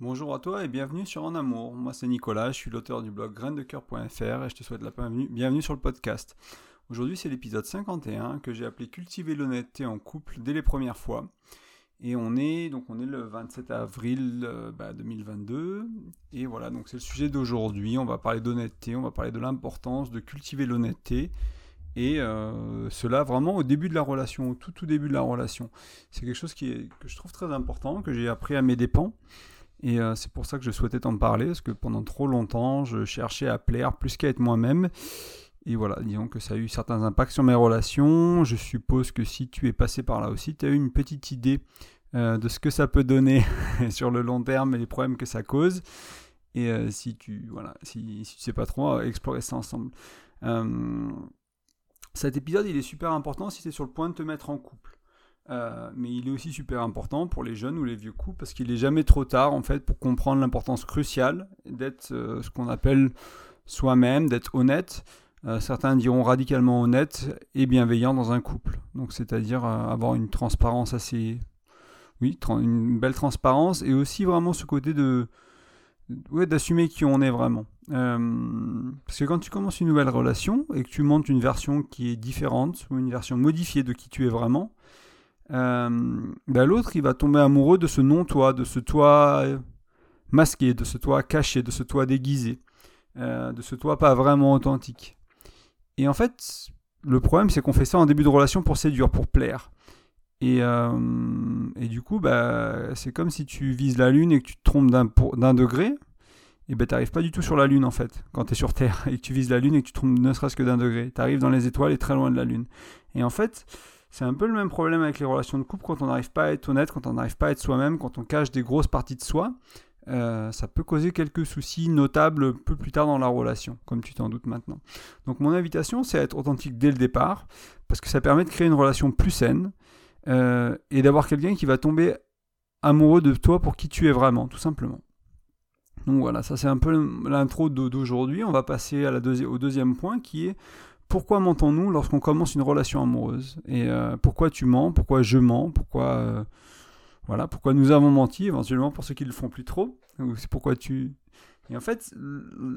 Bonjour à toi et bienvenue sur En Amour. Moi c'est Nicolas, je suis l'auteur du blog graindecoeur.fr et je te souhaite la bienvenue, sur le podcast. Aujourd'hui c'est l'épisode 51 que j'ai appelé Cultiver l'honnêteté en couple dès les premières fois. Et on est donc le 27 avril 2022 bah, et voilà donc c'est le sujet d'aujourd'hui. On va parler d'honnêteté, on va parler de l'importance de cultiver l'honnêteté et euh, cela vraiment au début de la relation, au tout tout début de la relation. C'est quelque chose qui que je trouve très important, que j'ai appris à mes dépens. Et euh, c'est pour ça que je souhaitais t'en parler, parce que pendant trop longtemps, je cherchais à plaire plus qu'à être moi-même. Et voilà, disons que ça a eu certains impacts sur mes relations. Je suppose que si tu es passé par là aussi, tu as eu une petite idée euh, de ce que ça peut donner sur le long terme et les problèmes que ça cause. Et euh, si tu voilà, si, si tu sais pas trop, explorer ça ensemble. cet épisode, il est super important si tu es sur le point de te mettre en couple. Euh, mais il est aussi super important pour les jeunes ou les vieux couples parce qu'il n'est jamais trop tard en fait pour comprendre l'importance cruciale d'être euh, ce qu'on appelle soi-même, d'être honnête. Euh, certains diront radicalement honnête et bienveillant dans un couple. Donc c'est-à-dire avoir une transparence assez, oui, une belle transparence et aussi vraiment ce côté de, ouais, d'assumer qui on est vraiment. parce que quand tu commences une nouvelle relation et que tu montes une version qui est différente une version modifiée de qui tu es vraiment, ben l'autre, il va tomber amoureux de ce non-toi, de ce toi masqué, de ce toi caché, de ce toi déguisé, euh, de ce toi pas vraiment authentique. Et en fait, le problème, c'est qu'on fait ça en début de relation pour séduire, pour plaire. Et, euh, et du coup, bah, c'est comme si tu vises la Lune et que tu te trompes d'un degré. Et ben, t'arrives pas du tout sur la Lune en fait, quand tu es sur Terre et que tu vises la Lune et que tu te trompes ne serait-ce que d'un degré. Tu arrives dans les étoiles et très loin de la Lune. Et en fait, c'est un peu le même problème avec les relations de couple quand on n'arrive pas à être honnête, quand on n'arrive pas à être soi-même, quand on cache des grosses parties de soi. Euh, ça peut causer quelques soucis notables peu plus tard dans la relation, comme tu t'en doutes maintenant. Donc mon invitation, c'est à être authentique dès le départ, parce que ça permet de créer une relation plus saine euh, et d'avoir quelqu'un qui va tomber amoureux de toi pour qui tu es vraiment, tout simplement. Donc voilà, ça c'est un peu l'intro d'aujourd'hui. On va passer au deuxième point qui est pourquoi mentons-nous lorsqu'on commence une relation amoureuse? Et euh, pourquoi tu mens? Pourquoi je mens? Pourquoi euh, voilà Pourquoi nous avons menti éventuellement pour ceux qui ne le font plus trop? C'est pourquoi tu Et en fait,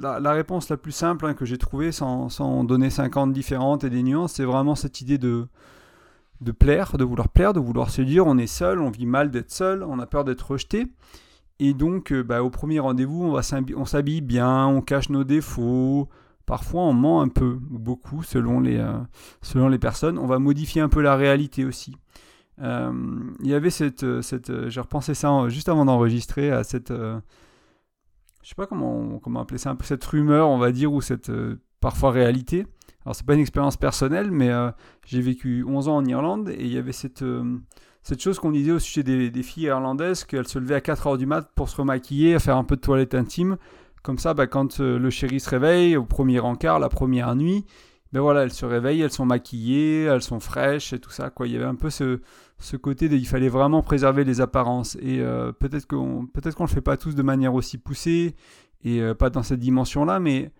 la, réponse la plus simple hein, que j'ai trouvée, sans, sans, donner 50 différentes et des nuances, c'est vraiment cette idée de de plaire, de vouloir plaire, de vouloir se dire on est seul, on vit mal d'être seul, on a peur d'être rejeté. Et donc, euh, bah, au premier rendez-vous, on s'habille bien, on cache nos défauts, Parfois, on ment un peu, ou beaucoup, selon les, euh, selon les personnes. On va modifier un peu la réalité aussi. Euh, il y avait cette... Euh, cette J'ai repensé ça juste avant d'enregistrer, à cette... je sais pas comment, comment appeler ça, un peu cette rumeur, on va dire, ou cette parfois réalité. Alors, c'est pas une expérience personnelle, mais j'ai vécu 11 ans en Irlande, et il y avait cette cette chose qu'on disait au sujet des, filles irlandaises, qu'elles se levaient à 4h du mat pour se remaquiller, faire un peu de toilette intime, comme ça, bah, quand euh, le chéri se réveille, au premier encart, la première nuit, ben voilà, elles se réveillent, elles sont maquillées, elles sont fraîches et tout ça. Il y avait un peu ce, côté de, il fallait vraiment préserver les apparences. Et euh, peut-être qu'on peut-être qu'on le fait pas tous de manière aussi poussée et euh, pas dans cette dimension-là, mais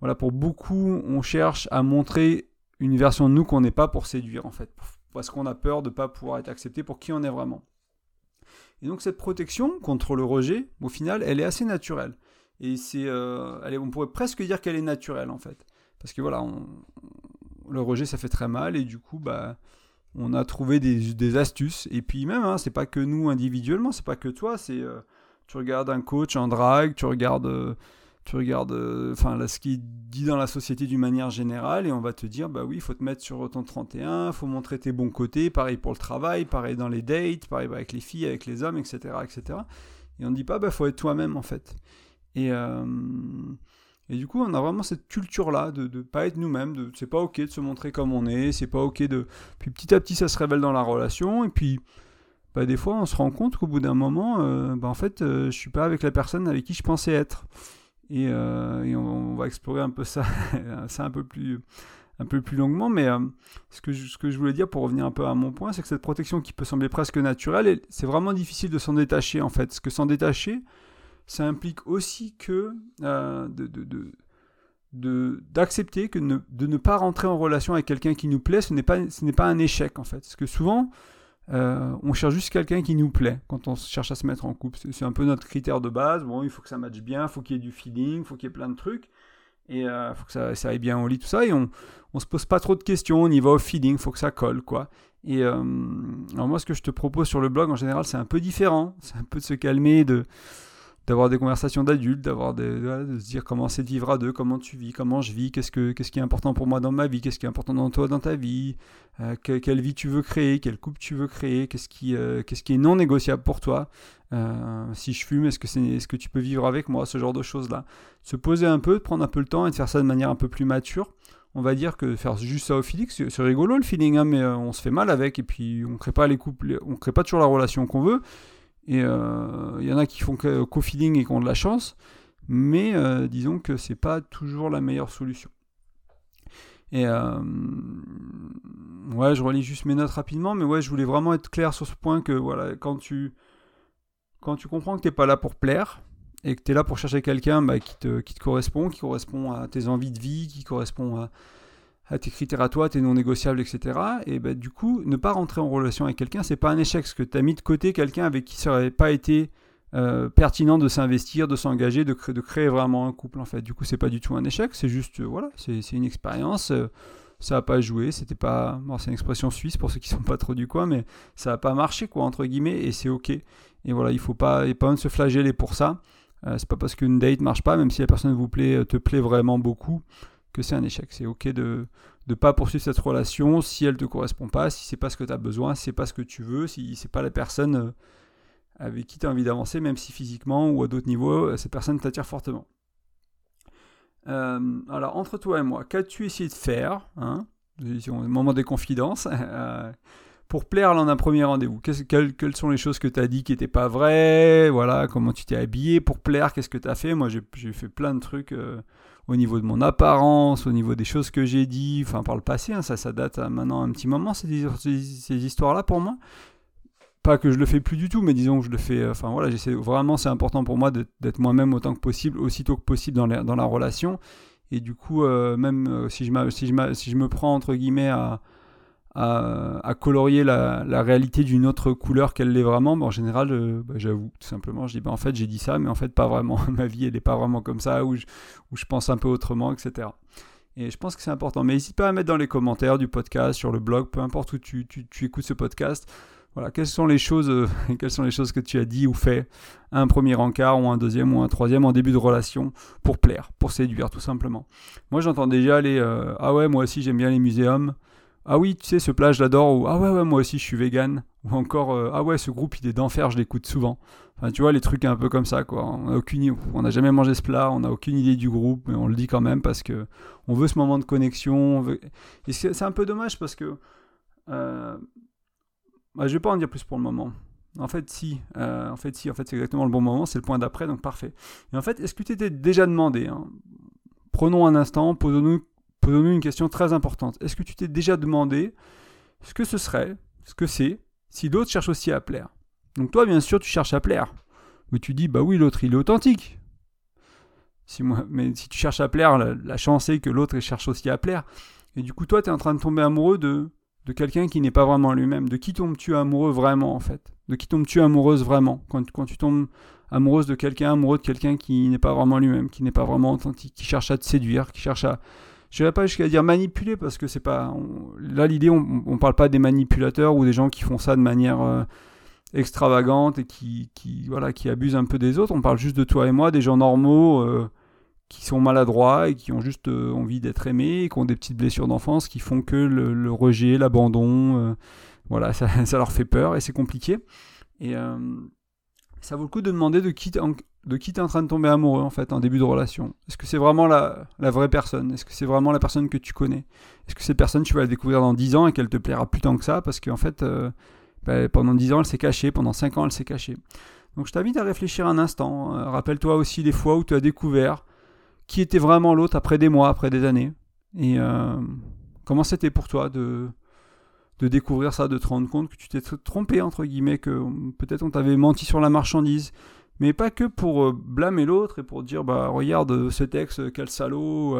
voilà, pour beaucoup, on cherche à montrer une version de nous qu'on n'est pas pour séduire en fait, parce qu'on a peur de ne pas pouvoir être accepté pour qui on est vraiment. Et donc cette protection contre le rejet, au final, elle est assez naturelle. Et c'est, euh, on pourrait presque dire qu'elle est naturelle en fait, parce que voilà, le rejet ça fait très mal. Et du coup bah on a trouvé des, astuces. Et puis même hein, c'est pas que nous individuellement, c'est pas que toi, c'est euh, tu regardes un coach en drague, tu regardes euh, tu regardes enfin ce qui dit dans la société d'une manière générale. Et on va te dire bah oui il faut te mettre sur ton 31 faut montrer tes bons côtés. Pareil pour le travail pareil dans les dates pareil avec les filles avec les hommes etc etc et on ne dit pas bah faut être toi-même en fait et, euh, et du coup, on a vraiment cette culture-là de ne pas être nous-mêmes, de c'est pas ok de se montrer comme on est, c'est pas ok de. Puis petit à petit, ça se révèle dans la relation, et puis bah, des fois, on se rend compte qu'au bout d'un moment, euh, bah, en fait, euh, je suis pas avec la personne avec qui je pensais être. Et, et on, va explorer un peu ça, ça un peu plus un peu plus longuement, mais ce, que je, ce que je voulais dire pour revenir un peu à mon point, c'est que cette protection qui peut sembler presque naturelle, c'est vraiment difficile de s'en détacher en fait. Parce que s'en détacher, ça implique aussi que euh, de, d'accepter que de ne pas rentrer en relation avec quelqu'un qui nous plaît, ce n'est pas, pas un échec en fait. Parce que souvent, on cherche juste quelqu'un qui nous plaît quand on cherche à se mettre en couple. C'est un peu notre critère de base. Bon, il faut que ça matche bien, il faut qu'il y ait du feeling, il faut qu'il y ait plein de trucs. Et il faut que ça, ça, aille bien au lit, tout ça. Et on, on se pose pas trop de questions, on y va au feeling, il faut que ça colle, quoi. Et alors moi, ce que je te propose sur le blog, en général, c'est un peu différent. C'est un peu de se calmer, de d'avoir des conversations d'adultes, d'avoir de se dire comment c'est de vivre à deux, comment tu vis, comment je vis, qu'est-ce, que, qu'est-ce qui est important pour moi dans ma vie, qu'est-ce qui est important dans toi dans ta vie, euh, quelle vie tu veux créer, quel couple tu veux créer, qu'est-ce qui, euh, qu'est-ce qui est non négociable pour toi. Euh, si je fume, est-ce que, c'est, est-ce que tu peux vivre avec moi, ce genre de choses-là. Se poser un peu, de prendre un peu le temps et de faire ça de manière un peu plus mature. On va dire que faire juste ça au feeling, c'est, rigolo le feeling, hein, mais on se fait mal avec et puis on crée pas les couples, on crée pas toujours la relation qu'on veut. Et il euh, y en a qui font co-feeding et qui ont de la chance, mais euh, disons que c'est pas toujours la meilleure solution. Et euh, ouais, je relis juste mes notes rapidement, mais ouais, je voulais vraiment être clair sur ce point que voilà, quand tu quand tu comprends que t'es pas là pour plaire et que tu es là pour chercher quelqu'un bah, qui, te, qui te correspond, qui correspond à tes envies de vie, qui correspond à, à tes critères à toi, tes non négociables, etc. Et ben, du coup, ne pas rentrer en relation avec quelqu'un, c'est pas un échec, parce que tu as mis de côté quelqu'un avec qui ça n'aurait pas été euh, pertinent de s'investir, de s'engager, de, de, créer vraiment un couple en fait. Du coup, c'est pas du tout un échec, c'est juste, euh, voilà, c'est une expérience. Euh, ça n'a pas joué, c'était pas. C'est une expression suisse pour ceux qui sont pas trop du coin, mais ça n'a pas marché, quoi, entre guillemets, et c'est ok. Et voilà, il faut pas, et se flageller pour ça. c'est pas parce qu'une date marche pas, même si la personne vous plaît, te plaît vraiment beaucoup, que c'est un échec. C'est ok de ne pas poursuivre cette relation si elle ne te correspond pas, si c'est pas ce que tu as besoin, si c'est pas ce que tu veux, si c'est pas la personne euh, avec qui tu as envie d'avancer, même si physiquement ou à d'autres niveaux, euh, cette personne t'attire fortement. Euh, alors, entre toi et moi, qu'as-tu essayé de faire hein, moment des confidences. pour plaire lors d'un premier rendez-vous? Quelles, quelles, sont les choses que tu as dit qui n'étaient pas vraies? Voilà, comment tu t'es habillé? Pour plaire Qu'est-ce que tu as fait? Moi, j'ai fait plein de trucs au niveau de mon apparence, au niveau des choses que j'ai dit, enfin par le passé, hein, ça, ça date maintenant un petit moment, ces, histoires-là pour moi. Pas que je le fais plus du tout, mais disons que je le fais, euh, enfin voilà, j'essaie vraiment, c'est important pour moi d'être moi-même autant que possible, aussitôt que possible dans, dans la relation. Et du coup, euh, même euh, si, je si, je si je me prends entre guillemets à, à, colorier la, réalité d'une autre couleur qu'elle l'est vraiment, en général, euh, bah, j'avoue, tout simplement, je dis, bah, en fait, j'ai dit ça, mais en fait, pas vraiment. Ma vie, elle n'est pas vraiment comme ça, où je, pense un peu autrement, etc. Et je pense que c'est important. Mais n'hésite pas à mettre dans les commentaires du podcast, sur le blog, peu importe où tu, tu, tu écoutes ce podcast, voilà, quelles sont les choses, euh, quelles sont les choses que tu as dit ou fait? Un premier encart ou un deuxième ou un troisième en début de relation pour plaire, pour séduire tout simplement. Moi j'entends déjà les euh, ah ouais moi aussi j'aime bien les muséums, ah oui, tu sais, ce plat, je l'adore, ou Ah ouais, ouais, moi aussi, je suis vegan. Ou encore euh, Ah ouais, ce groupe, il est d'enfer, je l'écoute souvent. Enfin, tu vois, les trucs un peu comme ça, quoi. On n'a aucune, on n'a jamais mangé ce plat, on n'a aucune idée du groupe, mais on le dit quand même parce que on veut ce moment de connexion. Et c'est un peu dommage parce que. Euh... Bah, je vais pas en dire plus pour le moment. En fait, si. Euh, en fait, si. En fait, c'est exactement le bon moment. C'est le point d'après, donc parfait. Et en fait, est-ce que tu t'étais déjà demandé hein Prenons un instant, posons-nous posons-nous une question très importante. Est-ce que tu t'es déjà demandé ce que ce serait, ce que c'est, si l'autre cherche aussi à plaire? Donc toi, bien sûr, tu cherches à plaire. Mais tu dis, bah oui, l'autre, il est authentique. Si moi, mais si tu cherches à plaire, la, chance est que l'autre cherche aussi à plaire. Et du coup, toi, tu es en train de tomber amoureux de, de quelqu'un qui n'est pas vraiment lui-même. De qui tombes-tu amoureux vraiment, en fait? De qui tombes-tu amoureuse vraiment? Quand, quand tu tombes amoureuse de quelqu'un, amoureux de quelqu'un qui n'est pas vraiment lui-même, qui n'est pas vraiment authentique, qui cherche à te séduire, qui cherche à, je vais pas jusqu'à dire manipuler parce que c'est pas. là, l'idée, on, on parle pas des manipulateurs ou des gens qui font ça de manière euh, extravagante et qui, voilà, qui abusent un peu des autres. On parle juste de toi et moi, des gens normaux euh, qui sont maladroits et qui ont juste euh, envie d'être aimés et qui ont des petites blessures d'enfance qui font que le, rejet, l'abandon, voilà, ça, ça, leur fait peur et c'est compliqué. Et ça vaut le coup de demander de qui, de qui tu es en train de tomber amoureux en fait en début de relation. Est-ce que c'est vraiment la, vraie personne? Est-ce que c'est vraiment la personne que tu connais? Est-ce que cette personne tu vas la découvrir dans 10 ans et qu'elle te plaira plus tant que ça? Parce qu'en fait euh, bah, pendant 10 ans elle s'est cachée, pendant 5 ans elle s'est cachée. Donc je t'invite à réfléchir un instant. Euh, rappelle-toi aussi les fois où tu as découvert qui était vraiment l'autre après des mois, après des années. Et euh, comment c'était pour toi de, de découvrir ça, de te rendre compte que tu t'es trompé, entre guillemets, que peut-être on t'avait menti sur la marchandise, mais pas que pour euh, blâmer l'autre et pour dire bah regarde euh, ce texte euh, quel salaud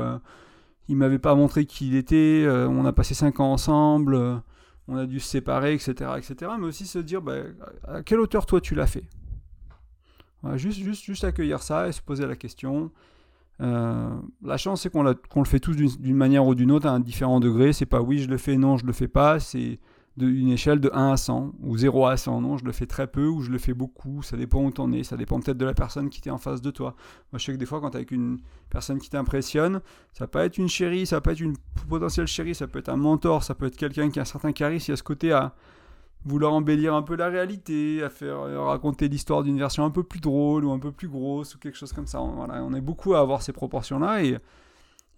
il m'avait pas montré qui il était on a passé 5 ans ensemble on a dû se séparer, etc., etc. Mais aussi se dire, bah, à quelle hauteur toi tu l'as fait? Juste, juste, juste accueillir ça et se poser la question. Euh, la chance, c'est qu'on le fait tous d'une manière ou d'une autre à un différent degré. C'est pas oui, je le fais, non, je le fais pas. C'est une échelle de 1 à 100 ou 0 à 100. Non, je le fais très peu ou je le fais beaucoup. Ça dépend où t'en es. Ça dépend peut-être de la personne qui t'est en face de toi. Moi, je sais que des fois, quand t'es avec une personne qui t'impressionne, ça peut être une chérie, ça peut être une potentielle chérie, ça peut être un mentor, ça peut être quelqu'un qui a un certain charisme. Il y a ce côté à vouloir embellir un peu la réalité, à faire euh, raconter l'histoire d'une version un peu plus drôle ou un peu plus grosse ou quelque chose comme ça. Voilà, on est beaucoup à avoir ces proportions-là et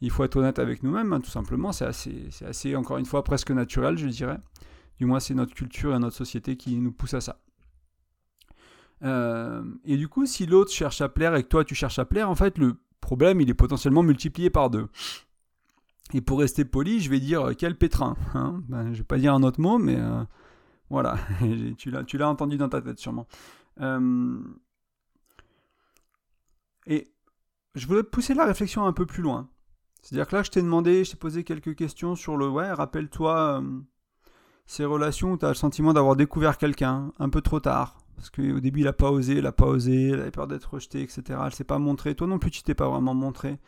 il faut être honnête avec nous-mêmes, hein, tout simplement. C'est assez, c'est assez, encore une fois, presque naturel, je dirais. Du moins, c'est notre culture et notre société qui nous pousse à ça. Euh, et du coup, si l'autre cherche à plaire et que toi tu cherches à plaire, en fait, le problème il est potentiellement multiplié par deux. Et pour rester poli, je vais dire euh, quel pétrin. Hein ben, je vais pas dire un autre mot, mais voilà, tu l'as, entendu dans ta tête sûrement. Euh, et je voulais pousser la réflexion un peu plus loin. C'est-à-dire que là, je t'ai demandé, je t'ai posé quelques questions sur le ouais, rappelle-toi euh, ces relations où tu as le sentiment d'avoir découvert quelqu'un un peu trop tard. Parce qu'au début, il n'a pas osé, il n'a pas osé, il avait peur d'être rejeté, etc. Elle s'est pas montrée. Toi non plus, tu t'es pas vraiment montré.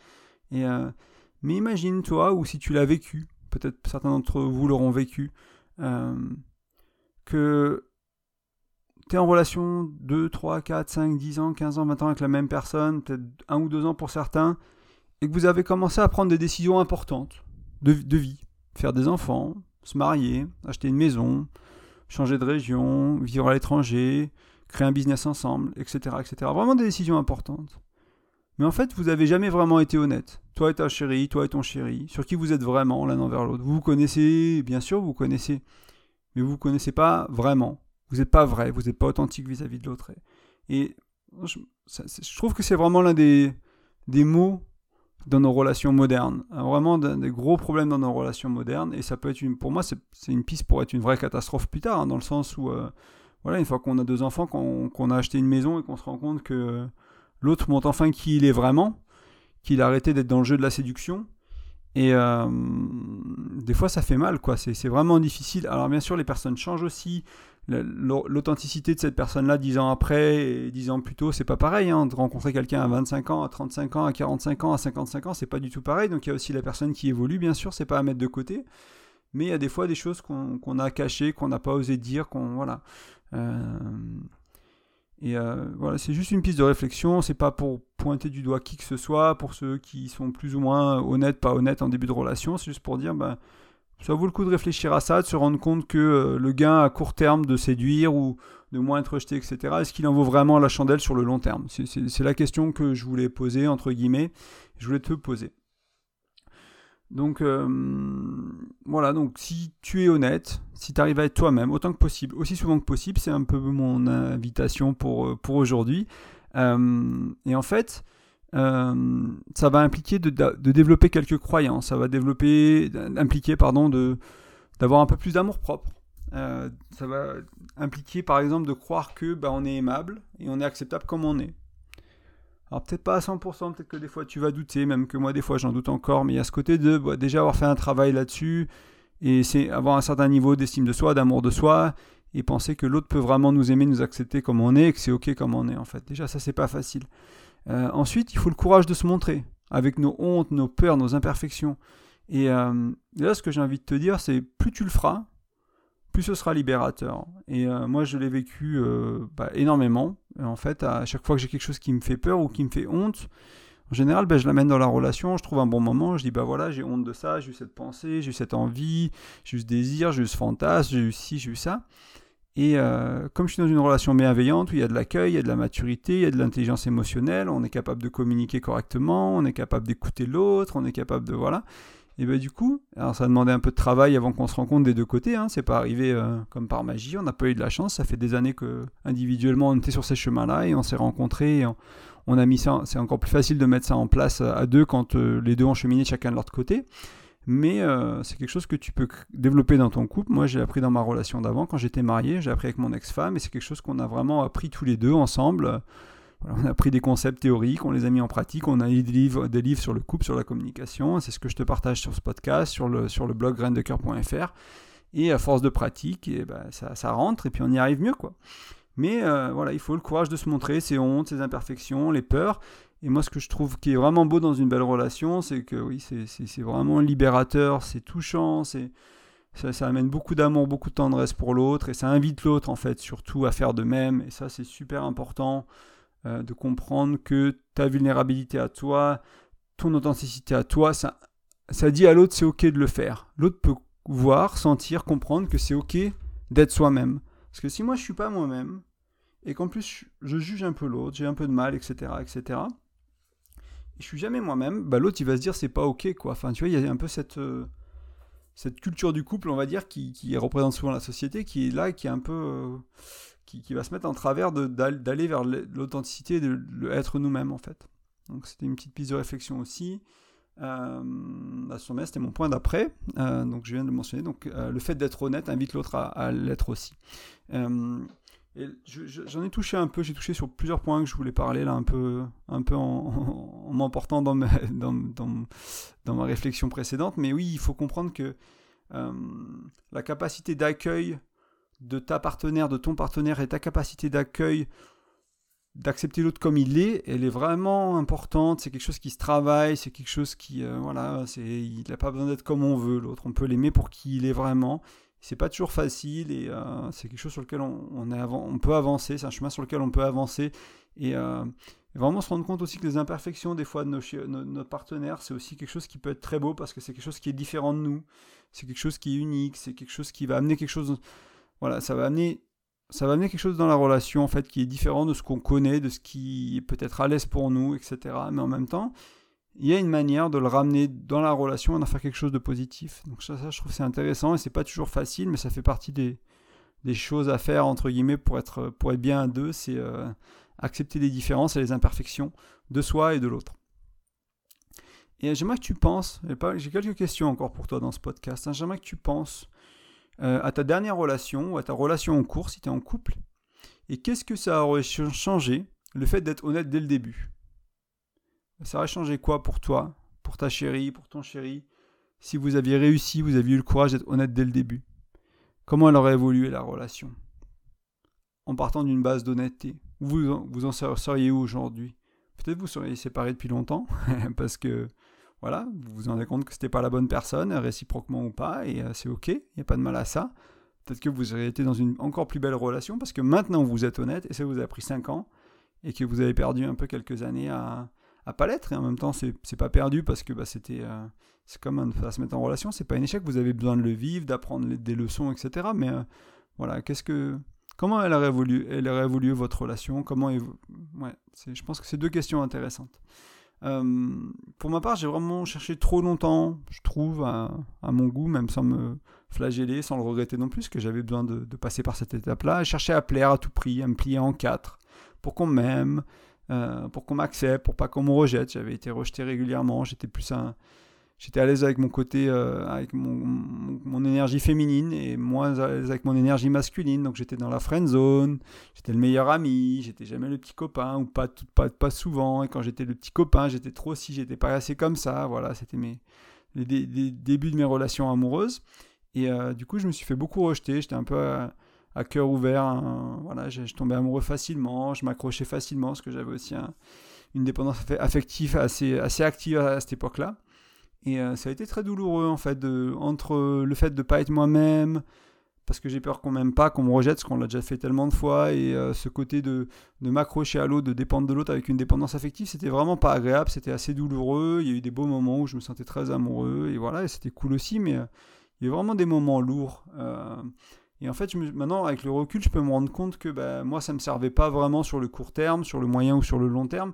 Et, euh, mais imagine, toi, ou si tu l'as vécu, peut-être certains d'entre vous l'auront vécu, que tu es en relation 2, 3, 4, 5, 10 ans, 15 ans, 20 ans avec la même personne, peut-être un ou deux ans pour certains, et que vous avez commencé à prendre des décisions importantes de vie, faire des enfants, se marier, acheter une maison, changer de région, vivre à l'étranger, créer un business ensemble, etc., etc. Vraiment des décisions importantes. Mais en fait, vous n'avez jamais vraiment été honnête. Toi et ta chérie, toi et ton chéri, sur qui vous êtes vraiment l'un envers l'autre. Vous vous connaissez, bien sûr, vous connaissez mais vous ne vous connaissez pas vraiment. Vous n'êtes pas vrai, vous n'êtes pas authentique vis-à-vis de l'autre. Et je, trouve que c'est vraiment l'un des, des mots dans nos relations modernes. Vraiment des gros problèmes dans nos relations modernes. Et ça peut être une, pour moi, c'est une piste pour être une vraie catastrophe plus tard, hein, dans le sens où, euh, voilà, une fois qu'on a deux enfants, qu'on a acheté une maison et qu'on se rend compte que l'autre montre enfin qui il est vraiment, qu'il a arrêté d'être dans le jeu de la séduction et euh, des fois, ça fait mal, quoi. C'est vraiment difficile. Alors, bien sûr, les personnes changent aussi. L'authenticité de cette personne-là, 10 ans après et 10 ans plus tôt, c'est pas pareil. Hein. De rencontrer quelqu'un à 25 ans, à 35 ans, à 45 ans, à 55 ans, c'est pas du tout pareil. Donc, il y a aussi la personne qui évolue, bien sûr, c'est pas à mettre de côté. Mais il y a des fois des choses qu'on a cachées, qu'on n'a pas osé dire, qu'on. Voilà. Euh, et euh, voilà, c'est juste une piste de réflexion, c'est pas pour pointer du doigt qui que ce soit, pour ceux qui sont plus ou moins honnêtes, pas honnêtes en début de relation, c'est juste pour dire, ben, ça vaut le coup de réfléchir à ça, de se rendre compte que euh, le gain à court terme de séduire ou de moins être rejeté, etc., est-ce qu'il en vaut vraiment la chandelle sur le long terme? C'est la question que je voulais poser, entre guillemets, je voulais te poser. Donc euh, voilà, donc si tu es honnête, si tu arrives à être toi-même autant que possible, aussi souvent que possible, c'est un peu mon invitation pour, euh, pour aujourd'hui. Et en fait, ça va impliquer de, développer quelques croyances, ça va développer, impliquer pardon, d'avoir un peu plus d'amour propre. ça va impliquer par exemple de croire que bah, on est aimable et on est acceptable comme on est. Alors peut-être pas à 100%, peut-être que des fois tu vas douter, même que moi des fois j'en doute encore, mais il y a ce côté de bah, déjà avoir fait un travail là-dessus, et c'est avoir un certain niveau d'estime de soi, d'amour de soi, et penser que l'autre peut vraiment nous aimer, nous accepter comme on est, et que c'est ok comme on est en fait. Déjà ça c'est pas facile. Euh, ensuite il faut le courage de se montrer, avec nos hontes, nos peurs, nos imperfections. Et euh, là ce que j'ai envie de te dire c'est plus tu le feras, plus ce sera libérateur. Et euh, moi, je l'ai vécu bah, énormément. en fait, à chaque fois que j'ai quelque chose qui me fait peur ou qui me fait honte, en général, bah, je l'amène dans la relation, je trouve un bon moment, je dis bah voilà, j'ai honte de ça, j'ai eu cette pensée, j'ai eu cette envie, j'ai eu ce désir, j'ai eu ce fantasme, j'ai eu ci, j'ai eu ça. Et euh, comme je suis dans une relation bienveillante où il y a de l'accueil, il y a de la maturité, il y a de l'intelligence émotionnelle, on est capable de communiquer correctement, on est capable d'écouter l'autre, on est capable de voilà. Et ben du coup, alors ça a demandé un peu de travail avant qu'on se rencontre des deux côtés. Hein. C'est pas arrivé euh, comme par magie. On n'a pas eu de la chance. Ça fait des années que individuellement on était sur ces chemins-là et on s'est rencontrés. on, a mis ça. C'est encore plus facile de mettre ça en place à deux quand euh, les deux ont cheminé chacun de leur côté. Mais euh, c'est quelque chose que tu peux développer dans ton couple. Moi, j'ai appris dans ma relation d'avant, quand j'étais marié, j'ai appris avec mon ex-femme, et c'est quelque chose qu'on a vraiment appris tous les deux ensemble on a pris des concepts théoriques, on les a mis en pratique, on a lu des livres, des livres sur le couple, sur la communication. C'est ce que je te partage sur ce podcast, sur le, sur le blog graindecoeur.fr. Et à force de pratique, et ben, ça, ça, rentre et puis on y arrive mieux. quoi. Mais euh, voilà, il faut le courage de se montrer ses hontes, ses imperfections, les peurs. Et moi, ce que je trouve qui est vraiment beau dans une belle relation, c'est que oui, c'est vraiment libérateur, c'est touchant, ça, amène beaucoup d'amour, beaucoup de tendresse pour l'autre, et ça invite l'autre, en fait, surtout à faire de même. Et ça, c'est super important euh, de comprendre que ta vulnérabilité à toi, ton authenticité à toi, ça, ça dit à l'autre, c'est OK de le faire. L'autre peut voir, sentir, comprendre que c'est OK d'être soi-même. Parce que si moi, je suis pas moi-même, et qu'en plus, je juge un peu l'autre, j'ai un peu de mal, etc., etc., je suis jamais moi-même, bah, l'autre il va se dire c'est pas ok quoi. Enfin tu vois, il y a un peu cette, euh, culture du couple, on va dire, qui, représente souvent la société, qui est là, qui est un peu. Euh, qui, va se mettre en travers d'aller vers l'authenticité, de, être nous-mêmes en fait. Donc c'était une petite piste de réflexion aussi. Euh, c'était mon point d'après, donc je viens de le mentionner. Donc le fait d'être honnête invite l'autre à l'être aussi. J'en ai touché un peu, j'ai touché sur plusieurs points que je voulais parler là, un peu, un peu en, m'emportant dans dans, dans, ma réflexion précédente. Mais oui, il faut comprendre que euh, la capacité d'accueil de ta partenaire, de ton partenaire et ta capacité d'accueil, d'accepter l'autre comme il est, elle est vraiment importante. C'est quelque chose qui se travaille, c'est quelque chose qui, euh, voilà, il n'a pas besoin d'être comme on veut l'autre. On peut l'aimer pour qui il est vraiment c'est pas toujours facile et euh, c'est quelque chose sur lequel on, peut avancer, c'est un chemin sur lequel on peut avancer et, euh, vraiment se rendre compte aussi que les imperfections des fois de nos, nos, partenaires, c'est aussi quelque chose qui peut être très beau parce que c'est quelque chose qui est différent de nous, c'est quelque chose qui est unique, c'est quelque chose qui va amener quelque chose, voilà, ça va amener ça va amener quelque chose dans la relation en fait qui est différent de ce qu'on connaît, de ce qui est peut-être à l'aise pour nous, etc. Mais en même temps, il y a une manière de le ramener dans la relation et d'en faire quelque chose de positif. Donc ça, ça je trouve c'est intéressant et c'est pas toujours facile, mais ça fait partie des, choses à faire entre guillemets pour être, bien à deux, c'est euh, accepter les différences et les imperfections de soi et de l'autre. Et j'aimerais que tu penses, j'ai quelques questions encore pour toi dans ce podcast, hein. j'aimerais que tu penses euh, à ta dernière relation ou à ta relation en cours si tu es en couple, et qu'est-ce que ça aurait changé le fait d'être honnête dès le début? Ça aurait changé quoi pour toi, pour ta chérie, pour ton chéri, si vous aviez réussi, vous aviez eu le courage d'être honnête dès le début? Comment elle aurait évolué la relation? En partant d'une base d'honnêteté. Vous, vous en seriez où aujourd'hui? Peut-être vous seriez séparés depuis longtemps, parce que voilà, vous vous rendez compte que c'était pas la bonne personne, réciproquement ou pas, et euh, c'est ok, il n'y a pas de mal à ça. Peut-être que vous auriez été dans une encore plus belle relation, parce que maintenant vous êtes honnête, et ça vous a pris 5 ans, et que vous avez perdu un peu quelques années à, à pas l'être et en même temps c'est pas perdu parce que bah, c'était euh, c'est comme un, se mettre en relation c'est pas un échec vous avez besoin de le vivre d'apprendre des leçons etc mais euh, voilà qu'est-ce que comment elle a évolué elle a évolué votre relation comment ouais je pense que c'est deux questions intéressantes. Euh, pour ma part j'ai vraiment cherché trop longtemps je trouve à, mon goût même sans me flageller sans le regretter non plus que j'avais besoin de, de, passer par cette étape là chercher à plaire à tout prix à me plier en quatre pour qu'on m'aime euh, pour qu'on m'accepte, pour pas qu'on me rejette. J'avais été rejeté régulièrement. J'étais plus un, j'étais à l'aise avec mon côté, euh, avec mon, mon, énergie féminine et moins à l'aise avec mon énergie masculine. Donc j'étais dans la friend zone. J'étais le meilleur ami. J'étais jamais le petit copain ou pas, pas, pas souvent. Et quand j'étais le petit copain, j'étais trop si j'étais pas assez comme ça. Voilà, c'était mes les, débuts de mes relations amoureuses. Et euh, du coup, je me suis fait beaucoup rejeter. J'étais un peu à cœur ouvert. Voilà, je, tombais amoureux facilement, je m'accrochais facilement, parce que j'avais aussi une dépendance affective assez, assez active à, cette époque-là. Et euh, ça a été très douloureux, en fait, entre le fait de ne pas être moi-même, parce que j'ai peur qu'on m'aime pas, qu'on me rejette, parce qu'on l'a déjà fait tellement de fois, et euh, ce côté de, de m'accrocher à l'autre, de dépendre de l'autre avec une dépendance affective, c'était vraiment pas agréable, c'était assez douloureux. Il y a eu des beaux moments où je me sentais très amoureux, et voilà, et c'était cool aussi, mais euh, il y a eu vraiment des moments lourds. Et en fait, maintenant, avec le recul, je peux me rendre compte que bah, moi, ça ne me servait pas vraiment sur le court terme, sur le moyen ou sur le long terme.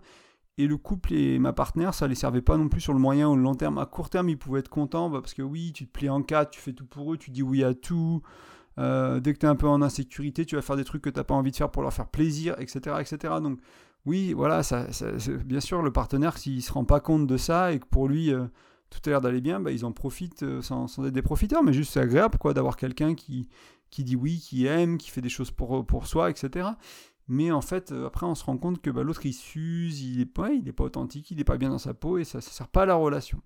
Et le couple et ma partenaire, ça ne les servait pas non plus sur le moyen ou le long terme. À court terme, ils pouvaient être contents bah, parce que oui, tu te plies en quatre, tu fais tout pour eux, tu dis oui à tout. Euh, dès que tu es un peu en insécurité, tu vas faire des trucs que tu n'as pas envie de faire pour leur faire plaisir, etc. etc. Donc oui, voilà, ça, bien sûr, le partenaire, s'il ne se rend pas compte de ça et que pour lui, euh, tout a l'air d'aller bien, bah, ils en profitent euh, sans, être des profiteurs, mais juste c'est agréable d'avoir quelqu'un qui, qui dit oui, qui aime, qui fait des choses pour, pour soi, etc. Mais en fait, euh, après, on se rend compte que bah, l'autre, il s'use, il n'est pas, il pas authentique, il n'est pas bien dans sa peau, et ça ne sert pas à la relation.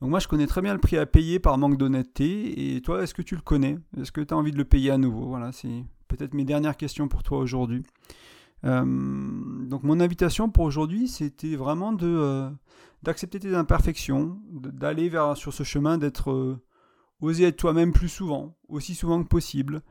Donc moi, je connais très bien le prix à payer par manque d'honnêteté. Et toi, est-ce que tu le connais? Est-ce que tu as envie de le payer à nouveau? Voilà, c'est peut-être mes dernières questions pour toi aujourd'hui. Euh, donc mon invitation pour aujourd'hui, c'était vraiment euh, d'accepter tes imperfections, d'aller vers sur ce chemin, d'être oser être toi-même plus souvent, aussi souvent que possible,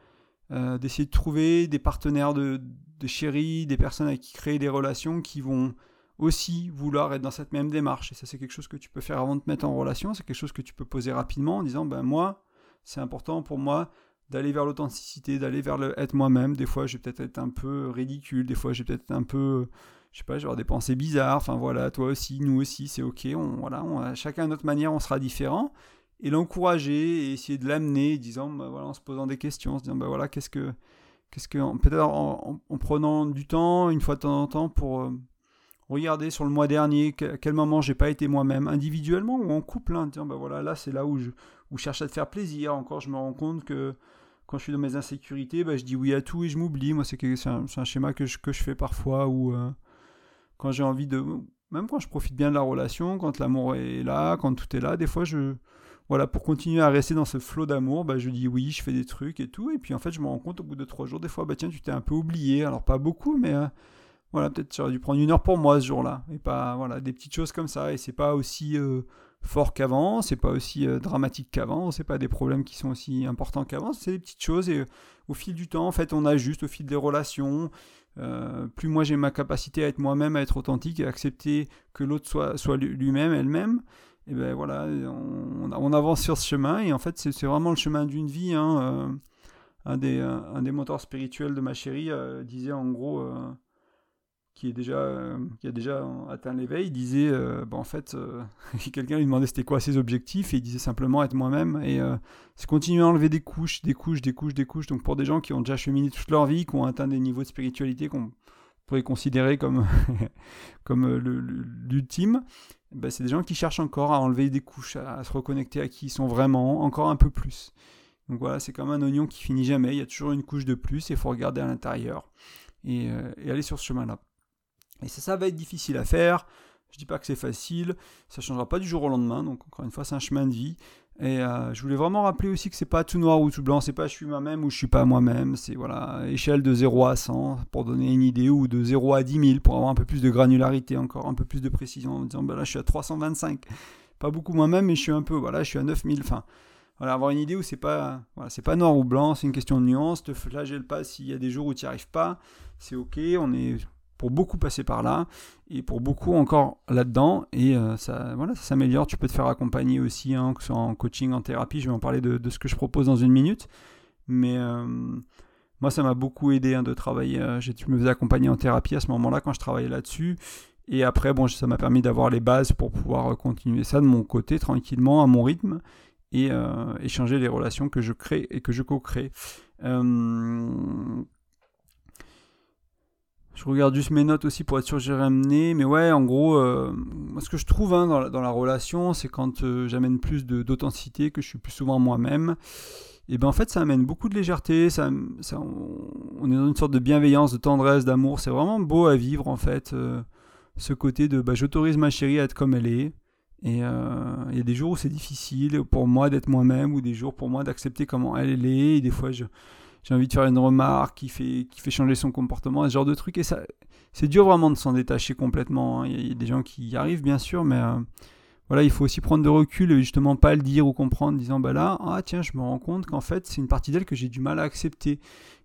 d'essayer de trouver des partenaires de, de chéris, des personnes avec qui créer des relations qui vont aussi vouloir être dans cette même démarche. Et ça, c'est quelque chose que tu peux faire avant de te mettre en relation. C'est quelque chose que tu peux poser rapidement en disant, ben moi, c'est important pour moi d'aller vers l'authenticité, d'aller vers le être moi-même. Des fois, je vais peut-être être un peu ridicule. Des fois, je vais peut-être être un peu, je sais pas, genre des pensées bizarres. Enfin voilà, toi aussi, nous aussi, c'est ok. On, voilà, chacun à notre manière, on sera différent. Et l'encourager et essayer de l'amener, disant, ben voilà, en se posant des questions, en se disant, ben voilà, qu'est-ce que, qu'est-ce que, peut-être en, prenant du temps, une fois de temps en temps, pour euh, Regardez sur le mois dernier, à quel moment j'ai pas été moi-même, individuellement ou en couple, hein, ben voilà, là c'est là où je, où cherche à te faire plaisir. Encore, je me rends compte que quand je suis dans mes insécurités, ben, je dis oui à tout et je m'oublie. Moi, c'est un, un, schéma que je, que je fais parfois où euh, quand j'ai envie de. Même quand je profite bien de la relation, quand l'amour est là, quand tout est là, des fois je. Voilà, pour continuer à rester dans ce flot d'amour, ben, je dis oui, je fais des trucs et tout. Et puis en fait, je me rends compte au bout de trois jours, des fois, bah tiens, tu t'es un peu oublié. Alors pas beaucoup, mais. Euh, voilà, peut-être j'aurais dû prendre une heure pour moi ce jour-là. Et pas, voilà, des petites choses comme ça. Et c'est pas aussi euh, fort qu'avant, c'est pas aussi euh, dramatique qu'avant, c'est pas des problèmes qui sont aussi importants qu'avant, c'est des petites choses. Et au fil du temps, en fait, on ajuste au fil des relations. plus moi j'ai ma capacité à être moi-même, à être authentique et à accepter que l'autre soit lui-même, elle-même, et ben voilà, on, avance sur ce chemin. Et en fait, c'est vraiment le chemin d'une vie. Hein, un, des, un, des moteurs spirituels de ma chérie disait en gros qui, est déjà, euh, qui a déjà atteint l'éveil, disait, euh, bah, en fait, euh, quelqu'un lui demandait c'était quoi ses objectifs, et il disait simplement être moi-même, et c'est continuer à enlever des couches, des couches, des couches, des couches. Donc pour des gens qui ont déjà cheminé toute leur vie, qui ont atteint des niveaux de spiritualité qu'on pourrait considérer comme, comme l'ultime, bah, c'est des gens qui cherchent encore à enlever des couches, à, se reconnecter à qui ils sont vraiment, encore un peu plus. Donc voilà, c'est comme un oignon qui finit jamais, il y a toujours une couche de plus, et il faut regarder à l'intérieur et, et aller sur ce chemin-là. Et ça, ça va être difficile à faire. Je dis pas que c'est facile, ça changera pas du jour au lendemain. Donc encore une fois, c'est un chemin de vie. Et euh, je voulais vraiment rappeler aussi que c'est pas tout noir ou tout blanc, c'est pas je suis moi-même ou je suis pas moi-même, c'est voilà, échelle de 0 à 100 pour donner une idée ou de 0 à 10 000 pour avoir un peu plus de granularité, encore un peu plus de précision en disant ben là je suis à 325. Pas beaucoup moi-même mais je suis un peu voilà, je suis à 9000 enfin voilà, avoir une idée où c'est pas voilà, c'est pas noir ou blanc, c'est une question de nuance, te flagelle pas s'il y a des jours où tu n'y arrives pas, c'est OK, on est pour beaucoup passer par là et pour beaucoup encore là-dedans et euh, ça voilà ça s'améliore. Tu peux te faire accompagner aussi hein, que ce soit en coaching en thérapie. Je vais en parler de, ce que je propose dans une minute. Mais euh, moi ça m'a beaucoup aidé hein, de travailler euh, je me faisais accompagner en thérapie à ce moment-là quand je travaillais là-dessus. Et après bon ça m'a permis d'avoir les bases pour pouvoir continuer ça de mon côté tranquillement à mon rythme et échanger les relations que je crée et que je co-crée je regarde juste mes notes aussi pour être sûr que j'ai ramené. Mais ouais, en gros, euh, ce que je trouve hein, dans, la, relation, c'est quand euh, j'amène plus d'authenticité, que je suis plus souvent moi-même. Et ben en fait, ça amène beaucoup de légèreté. Ça, on, est dans une sorte de bienveillance, de tendresse, d'amour. C'est vraiment beau à vivre en fait. Euh, ce côté de bah, j'autorise ma chérie à être comme elle est. Et il y a des jours où c'est difficile pour moi d'être moi-même, ou des jours pour moi d'accepter comment elle, elle est. Et des fois, je j'ai envie de faire une remarque qui fait, qui fait changer son comportement, ce genre de truc. Et ça, c'est dur vraiment de s'en détacher complètement. Hein. Il y, a des gens qui y arrivent, bien sûr, mais euh, voilà, il faut aussi prendre de recul et justement pas le dire ou comprendre, disant bah là, ah tiens, je me rends compte qu'en fait, c'est une partie d'elle que j'ai du mal à accepter.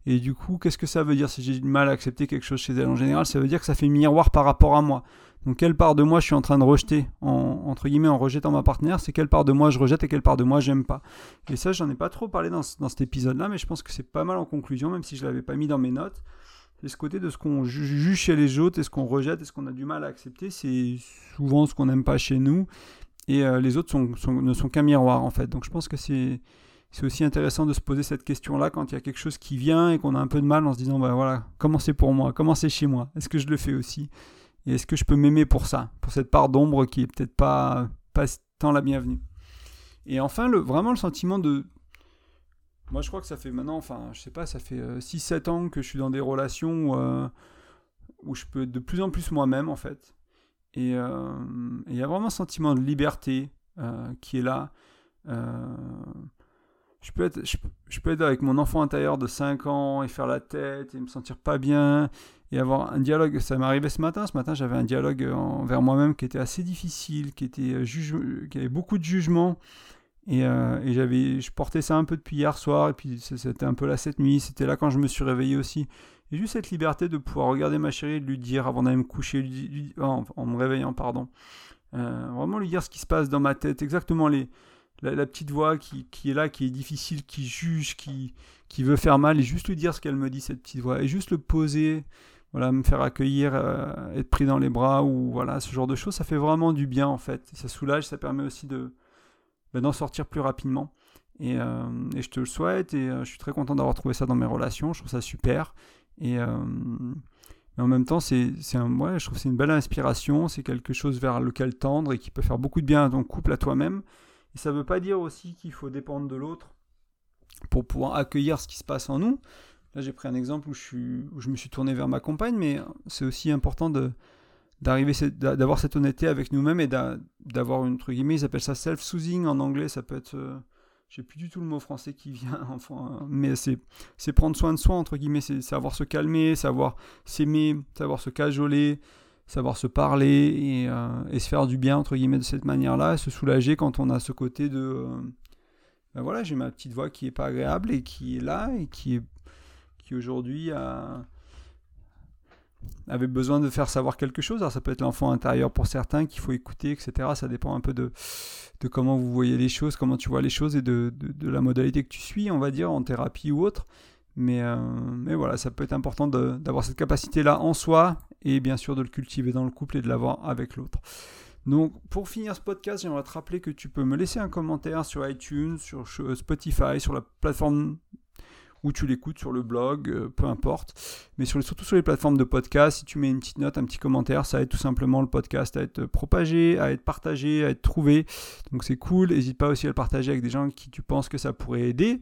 Et du coup, qu'est-ce que ça veut dire? Si j'ai du mal à accepter quelque chose chez elle En général, ça veut dire que ça fait miroir par rapport à moi. Donc quelle part de moi je suis en train de rejeter, en, entre guillemets en rejetant ma partenaire, c'est quelle part de moi je rejette et quelle part de moi j'aime pas. Et ça, j'en ai pas trop parlé dans, dans cet épisode-là, mais je pense que c'est pas mal en conclusion, même si je l'avais pas mis dans mes notes. C'est ce côté de ce qu'on juge chez les autres et ce qu'on rejette et ce qu'on a du mal à accepter, c'est souvent ce qu'on n'aime pas chez nous. Et euh, les autres ne sont qu'un miroir en fait. Donc je pense que c'est c'est aussi intéressant de se poser cette question-là quand il y a quelque chose qui vient et qu'on a un peu de mal en se disant, bah voilà, comment c'est pour moi, comment c'est chez moi, est-ce que je le fais aussi? Et est-ce que je peux m'aimer pour ça, pour cette part d'ombre qui est peut-être pas, pas tant la bienvenue? Et enfin, vraiment le sentiment de... Moi, je crois que ça fait maintenant, enfin, je sais pas, ça fait 6-7 euh, ans que je suis dans des relations où, euh, où je peux être de plus en plus moi-même, en fait. Et euh, il y a vraiment un sentiment de liberté, qui est là. je, peux être, je, peux être avec mon enfant intérieur de 5 ans et faire la tête et me sentir pas bien et avoir un dialogue. Ça m'est arrivé ce matin. Ce matin, j'avais un dialogue envers moi-même qui était assez difficile, qui, était juge, qui avait beaucoup de jugement. Et, et j'avais, je portais ça un peu depuis hier soir, et puis c'était un peu là cette nuit, c'était là quand je me suis réveillé aussi. Et juste cette liberté de pouvoir regarder ma chérie de lui dire avant d'aller me coucher, en, me réveillant, pardon. Euh, vraiment lui dire ce qui se passe dans ma tête, exactement les, la, petite voix qui, qui, est là, qui est difficile, qui juge, qui, qui veut faire mal, et juste lui dire ce qu'elle me dit, cette petite voix, et juste le poser, voilà, me faire accueillir, euh, être pris dans les bras, ou voilà, ce genre de choses, ça fait vraiment du bien en fait. Ça soulage, ça permet aussi de ben, d'en sortir plus rapidement. Et, euh, et, je te le souhaite, et je suis très content d'avoir trouvé ça dans mes relations, je trouve ça super. Et euh, mais en même temps, c'est, un, ouais, je trouve c'est une belle inspiration, c'est quelque chose vers lequel tendre et qui peut faire beaucoup de bien à ton couple, à toi-même. Et ça ne veut pas dire aussi qu'il faut dépendre de l'autre pour pouvoir accueillir ce qui se passe en nous. Là, j'ai pris un exemple où je, me suis tourné vers ma compagne, mais c'est aussi important d'avoir cette honnêteté avec nous-mêmes et d'avoir une truc guillemets, ils appellent ça self-soothing en anglais, ça peut être euh, j'ai plus du tout le mot français qui vient, mais c'est prendre soin de soi, entre guillemets, c'est savoir se calmer, savoir s'aimer, savoir se cajoler, savoir se parler et, euh, se faire du bien, entre guillemets, de cette manière-là, se soulager quand on a ce côté de... Euh, ben voilà, j'ai ma petite voix qui est pas agréable et qui est là et qui, est, aujourd'hui a avait besoin de faire savoir quelque chose. Alors ça peut être l'enfant intérieur pour certains qu'il faut écouter, etc. Ça dépend un peu de, comment vous voyez les choses, comment tu vois les choses et de, de, la modalité que tu suis, on va dire, en thérapie ou autre. Mais, euh, mais voilà, ça peut être important d'avoir cette capacité-là en soi et bien sûr de le cultiver dans le couple et de l'avoir avec l'autre. Donc pour finir ce podcast, j'aimerais te rappeler que tu peux me laisser un commentaire sur iTunes, sur Spotify, sur la plateforme ou tu l'écoutes sur le blog, euh, peu importe. Mais sur surtout sur les plateformes de podcast, si tu mets une petite note, un petit commentaire, ça aide tout simplement le podcast à être propagé, à être partagé, à être trouvé. Donc c'est cool. N'hésite pas aussi à le partager avec des gens qui tu penses que ça pourrait aider.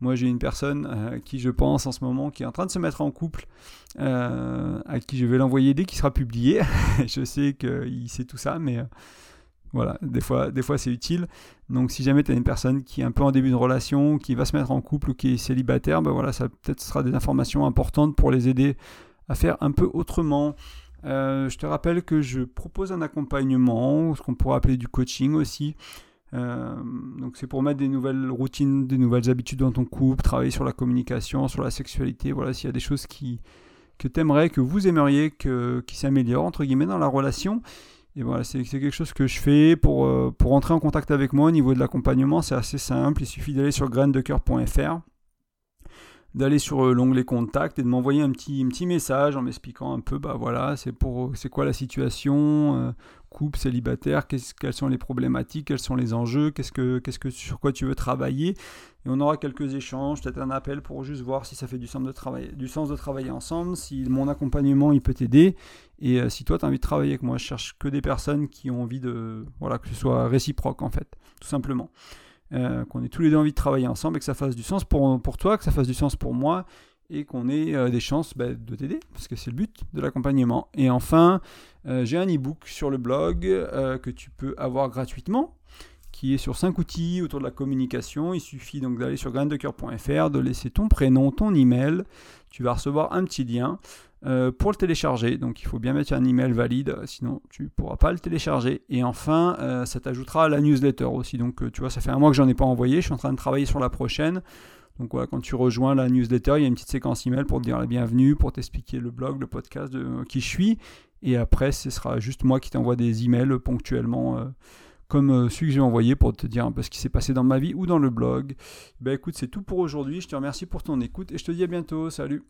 Moi, j'ai une personne euh, qui, je pense, en ce moment, qui est en train de se mettre en couple, euh, à qui je vais l'envoyer dès qu'il sera publié. je sais qu'il sait tout ça, mais voilà, des fois, des fois c'est utile. Donc si jamais tu as une personne qui est un peu en début de relation, qui va se mettre en couple ou qui est célibataire, ben voilà, ça peut-être sera des informations importantes pour les aider à faire un peu autrement. Euh, je te rappelle que je propose un accompagnement, ce qu'on pourrait appeler du coaching aussi. Euh, donc c'est pour mettre des nouvelles routines, des nouvelles habitudes dans ton couple, travailler sur la communication, sur la sexualité. Voilà, s'il y a des choses qui, que tu aimerais, que vous aimeriez que, qui s'améliorent, entre guillemets, dans la relation. Et voilà, c'est quelque chose que je fais pour, euh, pour entrer en contact avec moi au niveau de l'accompagnement. C'est assez simple. Il suffit d'aller sur graindecoeur.fr, d'aller sur euh, l'onglet contact et de m'envoyer un petit, un petit message en m'expliquant un peu, bah voilà, c'est pour c'est quoi la situation, euh, couple, célibataire, quelles sont les problématiques, quels sont les enjeux, qu'est-ce que, que, sur quoi tu veux travailler. Et on aura quelques échanges, peut-être un appel pour juste voir si ça fait du sens de travailler, du sens de travailler ensemble, si mon accompagnement il peut t'aider. Et euh, si toi tu as envie de travailler avec moi, je cherche que des personnes qui ont envie de. Voilà, que ce soit réciproque en fait, tout simplement. Euh, qu'on ait tous les deux envie de travailler ensemble et que ça fasse du sens pour, pour toi, que ça fasse du sens pour moi et qu'on ait euh, des chances bah, de t'aider, parce que c'est le but de l'accompagnement. Et enfin, j'ai un e-book sur le blog que tu peux avoir gratuitement, qui est sur 5 outils autour de la communication. Il suffit donc d'aller sur graindecoeur.fr, de laisser ton prénom, ton email. Tu vas recevoir un petit lien pour le télécharger. Donc il faut bien mettre un email valide, sinon tu ne pourras pas le télécharger. Et enfin, ça t'ajoutera à la newsletter aussi. Donc tu vois, ça fait un mois que j'en ai pas envoyé. Je suis en train de travailler sur la prochaine. Donc quand tu rejoins la newsletter, il y a une petite séquence email pour te dire la bienvenue, pour t'expliquer le blog, le podcast qui je suis. Et après, ce sera juste moi qui t'envoie des emails ponctuellement, euh, comme euh, celui que j'ai envoyé pour te dire un peu ce qui s'est passé dans ma vie ou dans le blog. Ben écoute, c'est tout pour aujourd'hui. Je te remercie pour ton écoute et je te dis à bientôt. Salut